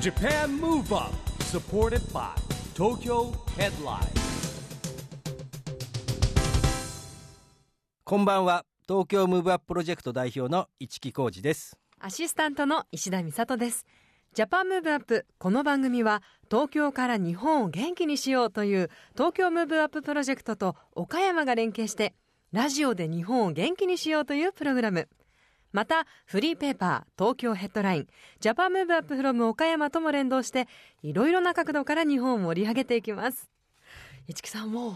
JAPAN MOVE UP SUPPORTED BY TOKYO HEADLINE こんばんは東京 Move Up プロジェクト代表の市木浩司ですアシスタントの石田美里です。 Japan Move Up。この番組は東京から日本を元気にしようという東京 Move Up プロジェクトと岡山が連携してラジオで日本を元気にしようというプログラム。また、フリーペーパー、東京ヘッドライン、 Japan Move Up from 岡山とも連動して、いろいろな角度から日本を盛り上げていきます。市木さんも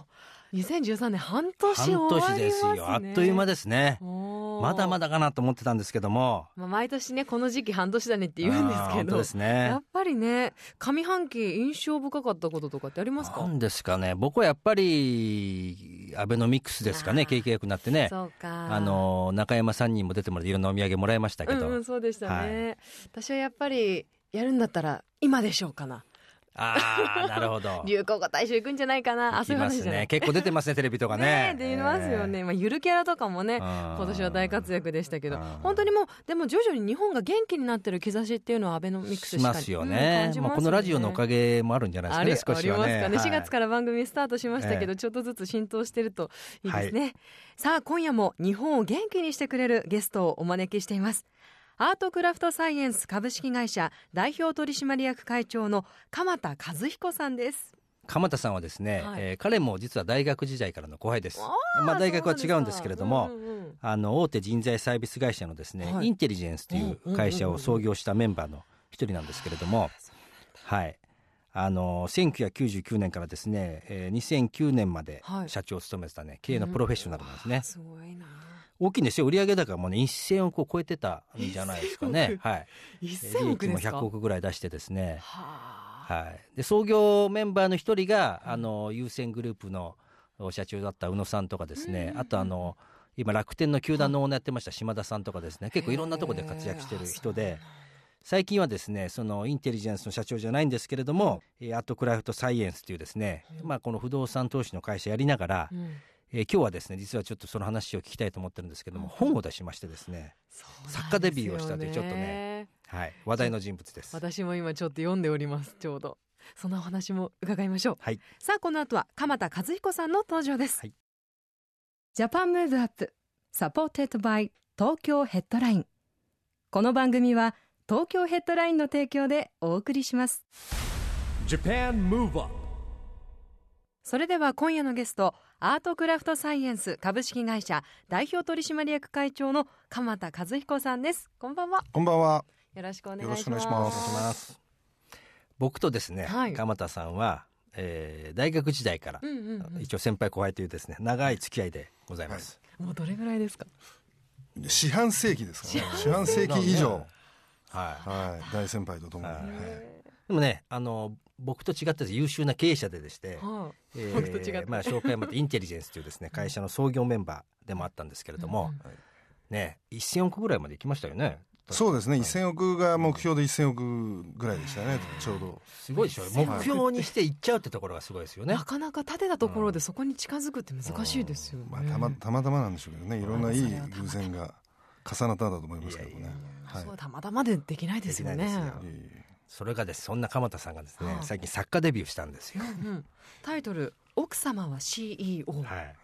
う、2013年半年終わりますね。年ですよあっという間ですね。まだまだかなと思ってたんですけども。まあ、毎年ねこの時期半年だねって言うんですけどですね、やっぱりね上半期印象深かったこととかってありますか？なんですかね。僕はやっぱりアベノミクスですかね景気が良くなってね。そうか。あの中山さんにも出てもらっていろんなお土産もらいましたけど、うんうんそうでしたね、私はやっぱりやるんだったら今でしょうかなああなるほど。流行語大賞行くんじゃないかな。あそういう話じゃない。ね結構出てますねテレビとかね。ね出ますよね、まあ、ゆるキャラとかもね今今年は大活躍でしたけど。うん。本当にもうでも徐々に日本が元気になってる兆しっていうのはアベノミクスしますよね,、まあ、このラジオのおかげもあるんじゃないですかね。少しはね。ありますかね、はい。4月から番組スタートしましたけど、え。ちょっとずつ浸透してるといいですね、さあ今夜も日本を元気にしてくれるゲストをお招きしていますアートクラフトサイエンス株式会社代表取締役会長の鎌田和彦さんです。鎌田さんはですね、はい。えー彼も実は大学時代からの後輩です。まあ大学は違うんですけれども、そうなんうんうんうん。あの大手人材サービス会社のですね、はい。インテリジェンスという会社を創業したメンバーの一人なんですけれども、はい。あの1999年からですね、えー2009年まではい。社長を務めてたね、経営のプロフェッショナルなんですね。すごいな大きいんですよ。売上高もね1000億を超えてたんじゃないですかね。はい。1000億利益もですか100億ぐらい出してですね。はい。で創業メンバーの一人が、あの優先グループの社長だった宇野さんとかですね、あとあの今楽天の球団のオーナーやってました島田さんとかですね。結構いろんなところで活躍してる人で。最近はですねそのインテリジェンスの社長じゃないんですけれども、えーアートクラフトサイエンスというですね、まあ、この不動産投資の会社やりながら、うんえー今日はですね実はちょっとその話を聞きたいと思ってるんですけども、本を出しましてですね、作家デビューをしたというちょっとねはい、話題の人物です。私も今ちょっと読んでおります。ちょうどそのお話も伺いましょう。はい、さあこの後は鎌田和彦さんの登場です、はい。ジャパンムーブアップSupported by Tokyo Headline この番組は東京ヘッドラインの提供でお送りします。JAPAN MOVE UP それでは今夜のゲストアートクラフトサイエンス株式会社代表取締役会長の鎌田和彦さんです。こんばんは。こんばんは。よろしくお願いします。よろしくお願いします。僕とですね、はい。鎌田さんは、えー大学時代から、うんうんうん。一応先輩後輩というですね長い付き合いでございます、もうどれぐらいですか？四半世紀ですからね。四半世紀。以上。はい。はい。大先輩とともに。はい。はい。でもねあの僕と違って優秀な経営者ででして、はえー僕と違ってまあ、紹介もあってインテリジェンスというですね 会社の創業メンバーでもあったんですけれども、ね1000億ぐらいまで行きましたよねそうですね。1000億が目標で1000億ぐらいでしたね。ちょうど。すごいでしょ目標にして行っちゃうってところがすごいですよねなかなか立てたところでそこに近づくって難しいですよね。まあ、たま、たまたまなんでしょうけどね。いろんないい偶然が重なったんだと思いますけどねいやいやい。はいそうたまたまでできないですよね。いいそれがです。そんな鎌田さんがですね、はあ最近作家デビューしたんですよ、うんタイトル「奥様は CEO」はい。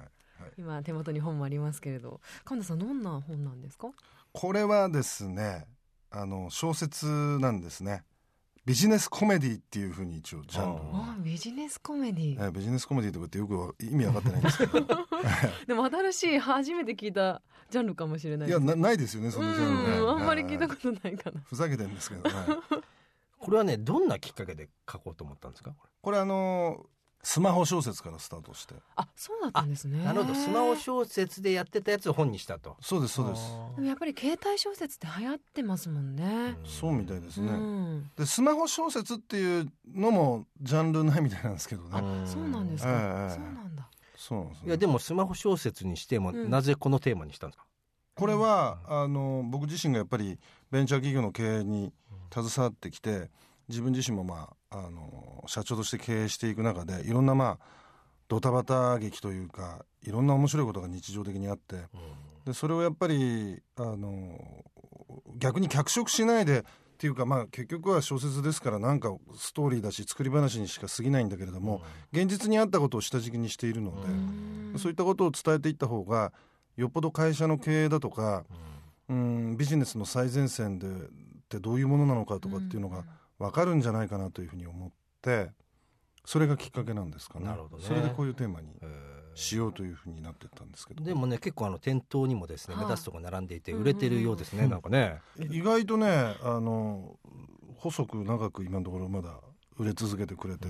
今手元に本もありますけれど。神田さんどんな本なんですか？これはですね、あの、小説なんですね。ビジネスコメディっていうふうに一応ジャンルを。あビジネスコメディ。えービジネスコメディとかってよく意味分かってないんですけど。でも新しい初めて聞いたジャンルかもしれないいや、なないですよね、そのジャンルね。うんあんまり聞いたはことないかな。ふざけてんですけどね。これはねどんなきっかけで書こうと思ったんですか？ここれあのスマホ小説からスタートして。あそうだったんですね。れなるほど。スマホ小説でやってたやつを本にしたと。そうですそうです。でもやっぱり携帯小説って流行ってますもんね。そうみたいですうね、ん。でスマホ小説っていうのもジャンルないみたいなんですけどあねそうなんですか。ええそうなんだ。そうなんですね。いやでもスマホ小説にしても、うん。なぜこのテーマにしたんですか？これはあの僕自身がやっぱりベンチャー企業の経営に携わってきて自分自身もまああの社長として経営していく中でいろんなまあドタバタ劇というかいろんな面白いことが日常的にあってでそれをやっぱりあの逆に脚色しないでっていうかまあ結局は小説ですからなんかストーリーだし作り話にしか過ぎないんだけれども、現実にあったことを下敷きにしているので、そういったことを伝えていった方がよっぽど会社の経営だとか、うん、ビジネスの最前線でってどういうものなのかとかっていうのが分かるんじゃないかなというふうに思ってそれがきっかけなんですかね。なるほどね。それでこういうテーマにえしようというふうになってったんですけど。ーでもね結構あの店頭にもですねはい。目立つとこ並んでいて売れてるようですね、なんかね、意外とねあの細く長く今のところまだ売れ続けてくれて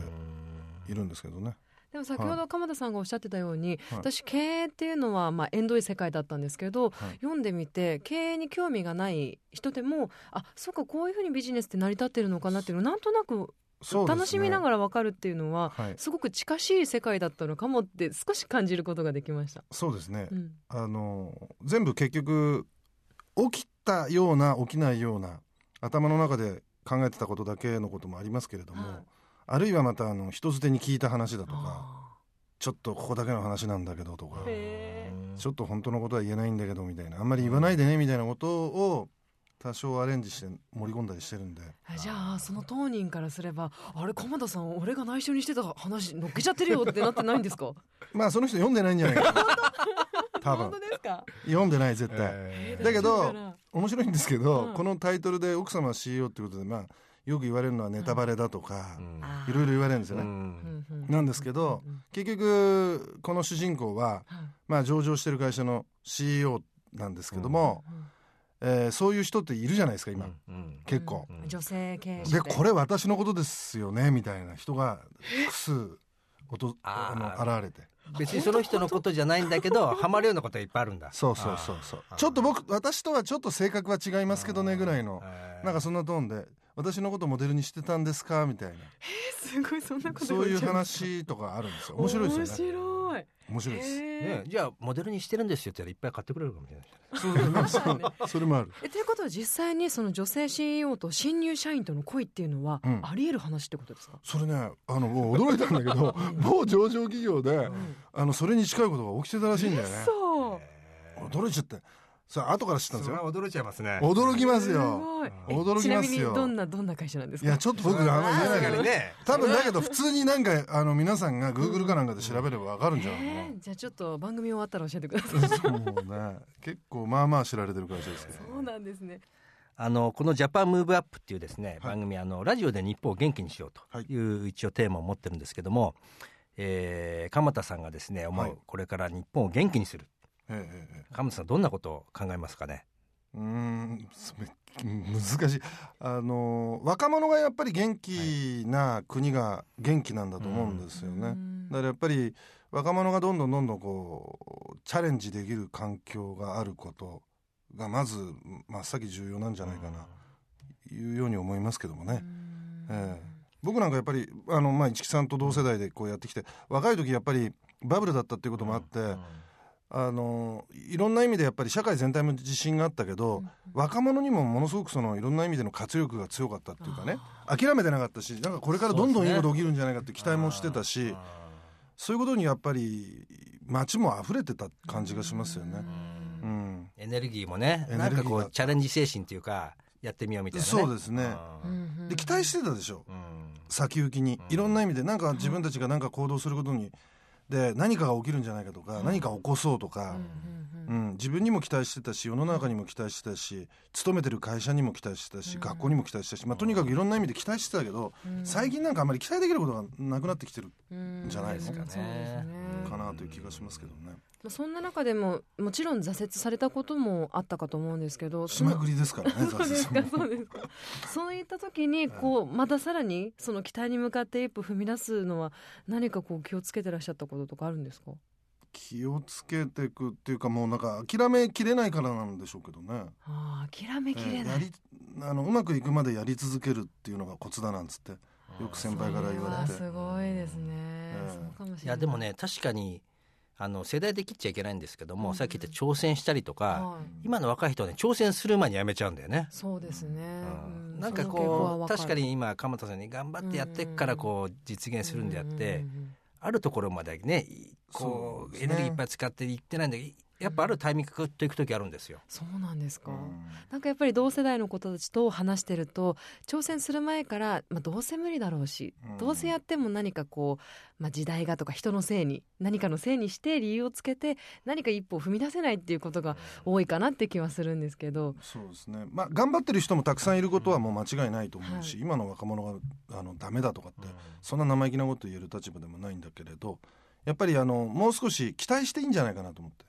いるんですけどね。でも先ほど鎌田さんがおっしゃってたように、はい。私経営っていうのはまあ縁遠い世界だったんですけど、はい。読んでみて経営に興味がない人でもあそうかこういうふうにビジネスって成り立ってるのかなっていうのをなんとなく楽しみながら分かるっていうのははい、すごく近しい世界だったのかもって少し感じることができました。そうですね、うん。あの全部結局起きたような起きないような頭の中で考えてたことだけのこともありますけれども、はいあるいはまたあの人づてに聞いた話だとかあちょっとここだけの話なんだけどとかちょっと本当のことは言えないんだけどみたいなあんまり言わないでねみたいなことを多少アレンジして盛り込んだりしてるんで。ーじゃあその当人からすればあれ鎌田さん俺が内緒にしてた話乗っけちゃってるよってなってないんですか？まあその人読んでないんじゃないか。な 多本分当ですか？読んでない絶対、えー。だけど面白いんですけど、うん。このタイトルで奥様は CEO っていうことでまあよく言われるのはネタバレだとか、いろいろ言われるんですよね、なんですけど結局この主人公は、はい。まあ、上場してる会社の CEO なんですけども、えーそういう人っているじゃないですか今、うん。結構、うん。女性経営者でこれ私のことですよねみたいな人が複数おとああの現れて。別にその人のことじゃないんだけど ハマるようなことはいっぱいあるんだ。そうそうそうそう。ちょっと僕私とはちょっと性格は違いますけどねぐらいのえー。なんかそんなトーンで私のことモデルにしてたんですか？みたいな。すごいそんなことそういう話とかあるんですよ。面白いですよね。面白い。面白いです。へねーじゃあモデルにしてるんですよって言ったらいっぱい買ってくれるかもしれないそうそう それもある。えということは実際にその女性 CEO と新入社員との恋っていうのはうん。あり得る話ってことですか、それねあのもう驚いたんだけど某上場企業でうん。あのそれに近いことが起きてたらしいんだよね。そう驚いちゃってさあ後から知ったんですよ。驚いちゃいますね。驚きますすよごい。え驚きますよ。ちなみにどんなどんな会社なんですか？いやちょっと僕あの言えないけどね。多分だけど普通になんかあの皆さんがグーグルかなんかで調べればわかるんじゃないえーじゃあちょっと番組終わったら教えてください。かな、そうね結構まあまあ知られてる会社ですけど。そうなんですね。あのこの「ジャパンムーブアップっていうですね、はい。番組あのラジオで日本を元気にしようという一応テーマを持ってるんですけども、えー鎌田さんがですね思う、はい。これから日本を元気にするええええ鎌田さんどんなことを考えますかね？うーんそれ難しい。あの若者がやっぱり元気な国が元気なんだと思うんですよね、うん。だからやっぱり若者がどんどんどんどんこうチャレンジできる環境があることがまず真っ先重要なんじゃないかな、いうように思いますけどもね、ええ。僕なんかやっぱりあの、まあ、市木さんと同世代でこうやってきて若い時やっぱりバブルだったっていうこともあって、あのいろんな意味でやっぱり社会全体も自信があったけど、若者にもものすごくそのいろんな意味での活力が強かったっていうかね諦めてなかったしなんかこれからどんどんいいこと起きるんじゃないかって期待もしてたしそういうことにやっぱり街も溢れてた感じがしますよね。うん。エネルギーもねなんかこうチャレンジ精神っていうかやってみようみたいなね。そうですね。うん。で期待してたでしょ。うん。先行きに。いろんな意味でなんか自分たちが何か行動することにで何かが起きるんじゃないかとか何か起こそうとか、うん、自分にも期待してたし世の中にも期待してたし勤めてる会社にも期待してたし、学校にも期待してたし、まあ、とにかくいろんな意味で期待してたけど、最近なんかあんまり期待できることがなくなってきてるんじゃないですかね。かなという気がしますけどね。まあそんな中でももちろん挫折されたこともあったかと思うんですけどしまぐりですからね そうですか挫折。もそうですか。そういった時にこうまたさらにその期待に向かって一歩踏み出すのは何かこう気をつけてらっしゃったこととかあるんですか？気をつけていくっていうかもうなんか諦めきれないからなんでしょうけどね。ああ諦めきれない、えーやりあのうまくいくまでやり続けるっていうのがコツだなんつって。よく先輩から言われて。すごいですね、えそうかもしれない。いやでもね確かにあの世代で切っちゃいけないんですけども、うん。さっき言った挑戦したりとか、はい。今の若い人はね挑戦する前にやめちゃうんだよね。そうですね、うん。うん。なんかこう確かに今鎌田さんに頑張ってやってっからこう実現するんであって、うんうんうんあるところまでねいこうエネルギーいっぱい使っていってないんだけどやっぱあるタイミングと行く時あるんですよ。そうなんですか、うん。なんかやっぱり同世代の子たちと話してると挑戦する前から、まあ、どうせ無理だろうし、うん。どうせやっても何かこう、まあ、時代がとか人のせいに何かのせいにして理由をつけて何か一歩を踏み出せないっていうことが多いかなって気はするんですけど。そうですね、まあ、頑張ってる人もたくさんいることはもう間違いないと思うし、はい。今の若者があのダメだとかって、そんな生意気なこと言える立場でもないんだけれどやっぱりあのもう少し期待していいんじゃないかなと思って、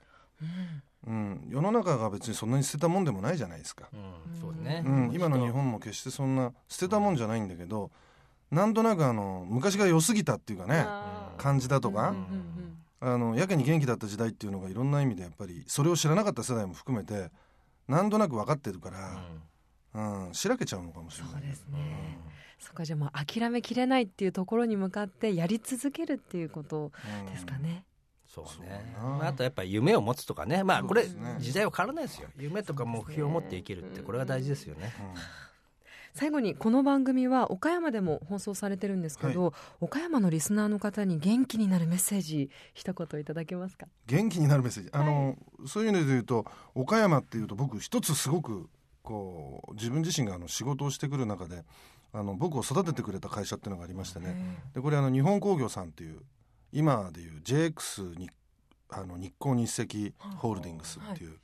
うん、世の中が別にそんなに捨てたもんでもないじゃないですか、うん、そうね、うん、今の日本も決してそんな捨てたもんじゃないんだけどなんとなくあの昔が良すぎたっていうかね感じだとか、あのやけに元気だった時代っていうのがいろんな意味でやっぱりそれを知らなかった世代も含めてなんとなく分かってるから、うん。しらけちゃうのかもしれない。そうですね、そっかじゃあもう諦めきれないっていうところに向かってやり続けるっていうことうん。ですかね、そうそうね。まあ、あとやっぱり夢を持つとかね。まあこれ時代は変わらないですよ。夢とか目標を持って生きるってこれが大事ですよね。最後にこの番組は岡山でも放送されてるんですけど、岡山のリスナーの方に元気になるメッセージ一言いただけますか？元気になるメッセージ。あの、そういうので言うと岡山っていうと僕一つすごくこう自分自身があの仕事をしてくる中であの僕を育ててくれた会社っていうのがありましてね。でこれあの日本工業さんっていう今でいう JX にあの日光日赤ホールディングスっていう、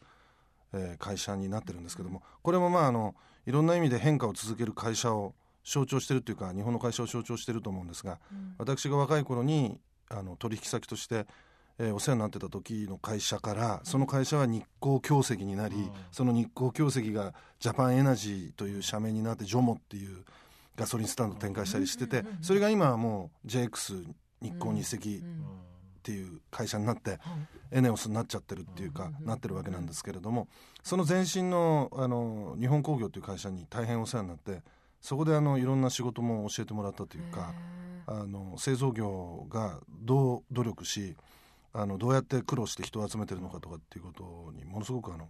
えー会社になってるんですけどもこれもまああのいろんな意味で変化を続ける会社を象徴してるというか日本の会社を象徴してると思うんですが、私が若い頃にあの取引先として、えーお世話になってた時の会社からその会社は日光鉱石になり、その日光鉱石がジャパンエナジーという社名になってジョモっていうガソリンスタンドを展開したりしてて、それが今はもう JX 日光日赤っていう会社になって、エネオスになっちゃってるっていうか、なってるわけなんですけれどもその前身のあの日本工業という会社に大変お世話になってそこであのいろんな仕事も教えてもらったというかあの製造業がどう努力しあのどうやって苦労して人を集めてるのかとかっていうことにものすごくあの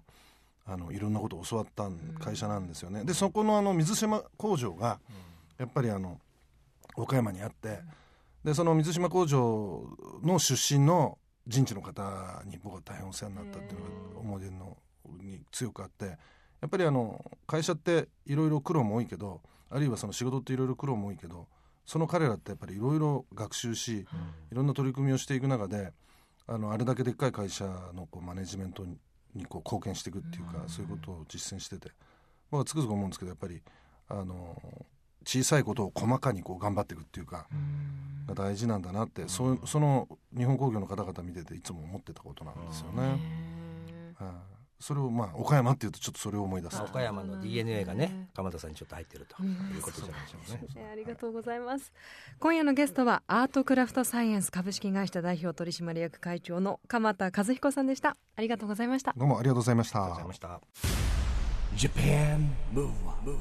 あのいろんなことを教わった会社なんですよね。でそこのあの水島工場がやっぱりあの岡山にあってでその水島工場の出身の人事の方に僕は大変お世話になったっていうのが思い出のに強くあってやっぱりあの会社っていろいろ苦労も多いけどあるいはその仕事っていろいろ苦労も多いけどその彼らってやっぱりいろいろ学習し、いろんな取り組みをしていく中であのあれだけでっかい会社のこうマネジメントににこう貢献していくっていうか、そういうことを実践してて僕はつくづく思うんですけどやっぱりあの小さいことを細かにこう頑張っていくっていうか、が大事なんだなって、そその日本工業の方々見てていつも思ってたことなんですよね。はい。それをまあ岡山っていうとちょっとそれを思い出すまあ岡山の DNA がね鎌田さんにちょっと入ってるということじゃないでしょうかね。えーありがとうございます今夜のゲストはアートクラフトサイエンス株式会社代表取締役会長の鎌田和彦さんでした。ありがとうございました。どうもありがとうございましたありがとうございました。Japan Move Up,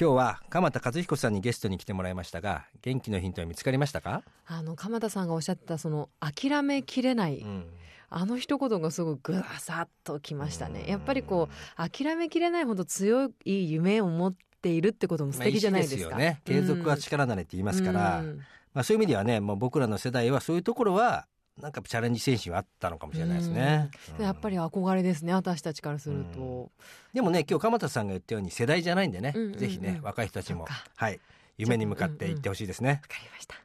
今日は鎌田和彦さんにゲストに来てもらいましたが元気のヒントは見つかりましたか、あの鎌田さんがおっしゃってたその諦めきれない、うん。あの一言がすごいぐさっときましたね。やっぱりこう諦めきれないほど強い夢を持っているってことも素敵じゃないですか、まあ、ね。継続は力なれって言いますから、うん。まあ、そういう意味ではねもう僕らの世代はそういうところはなんかチャレンジ精神はあったのかもしれないですね、うん。やっぱり憧れですね私たちからすると、でもね今日鎌田さんが言ったように世代じゃないんでね、うんうんうん。ぜひね若い人たちもはい。夢に向かっていってほしいですね、わかりました。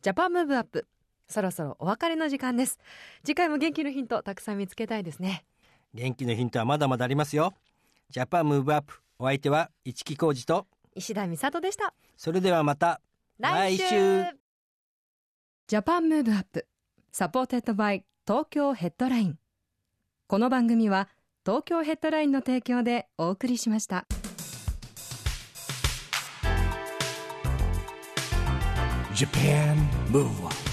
ジャパンムーブアップそろそろお別れの時間です。次回も元気のヒントたくさん見つけたいですね。元気のヒントはまだまだありますよ。 Japan Move Up お相手は市木浩二と石田美里でした。それではまた来週。 Japan Move Up Supported by Tokyo Headline。この番組は東京ヘッドラインの提供でお送りしました。Japan Move Up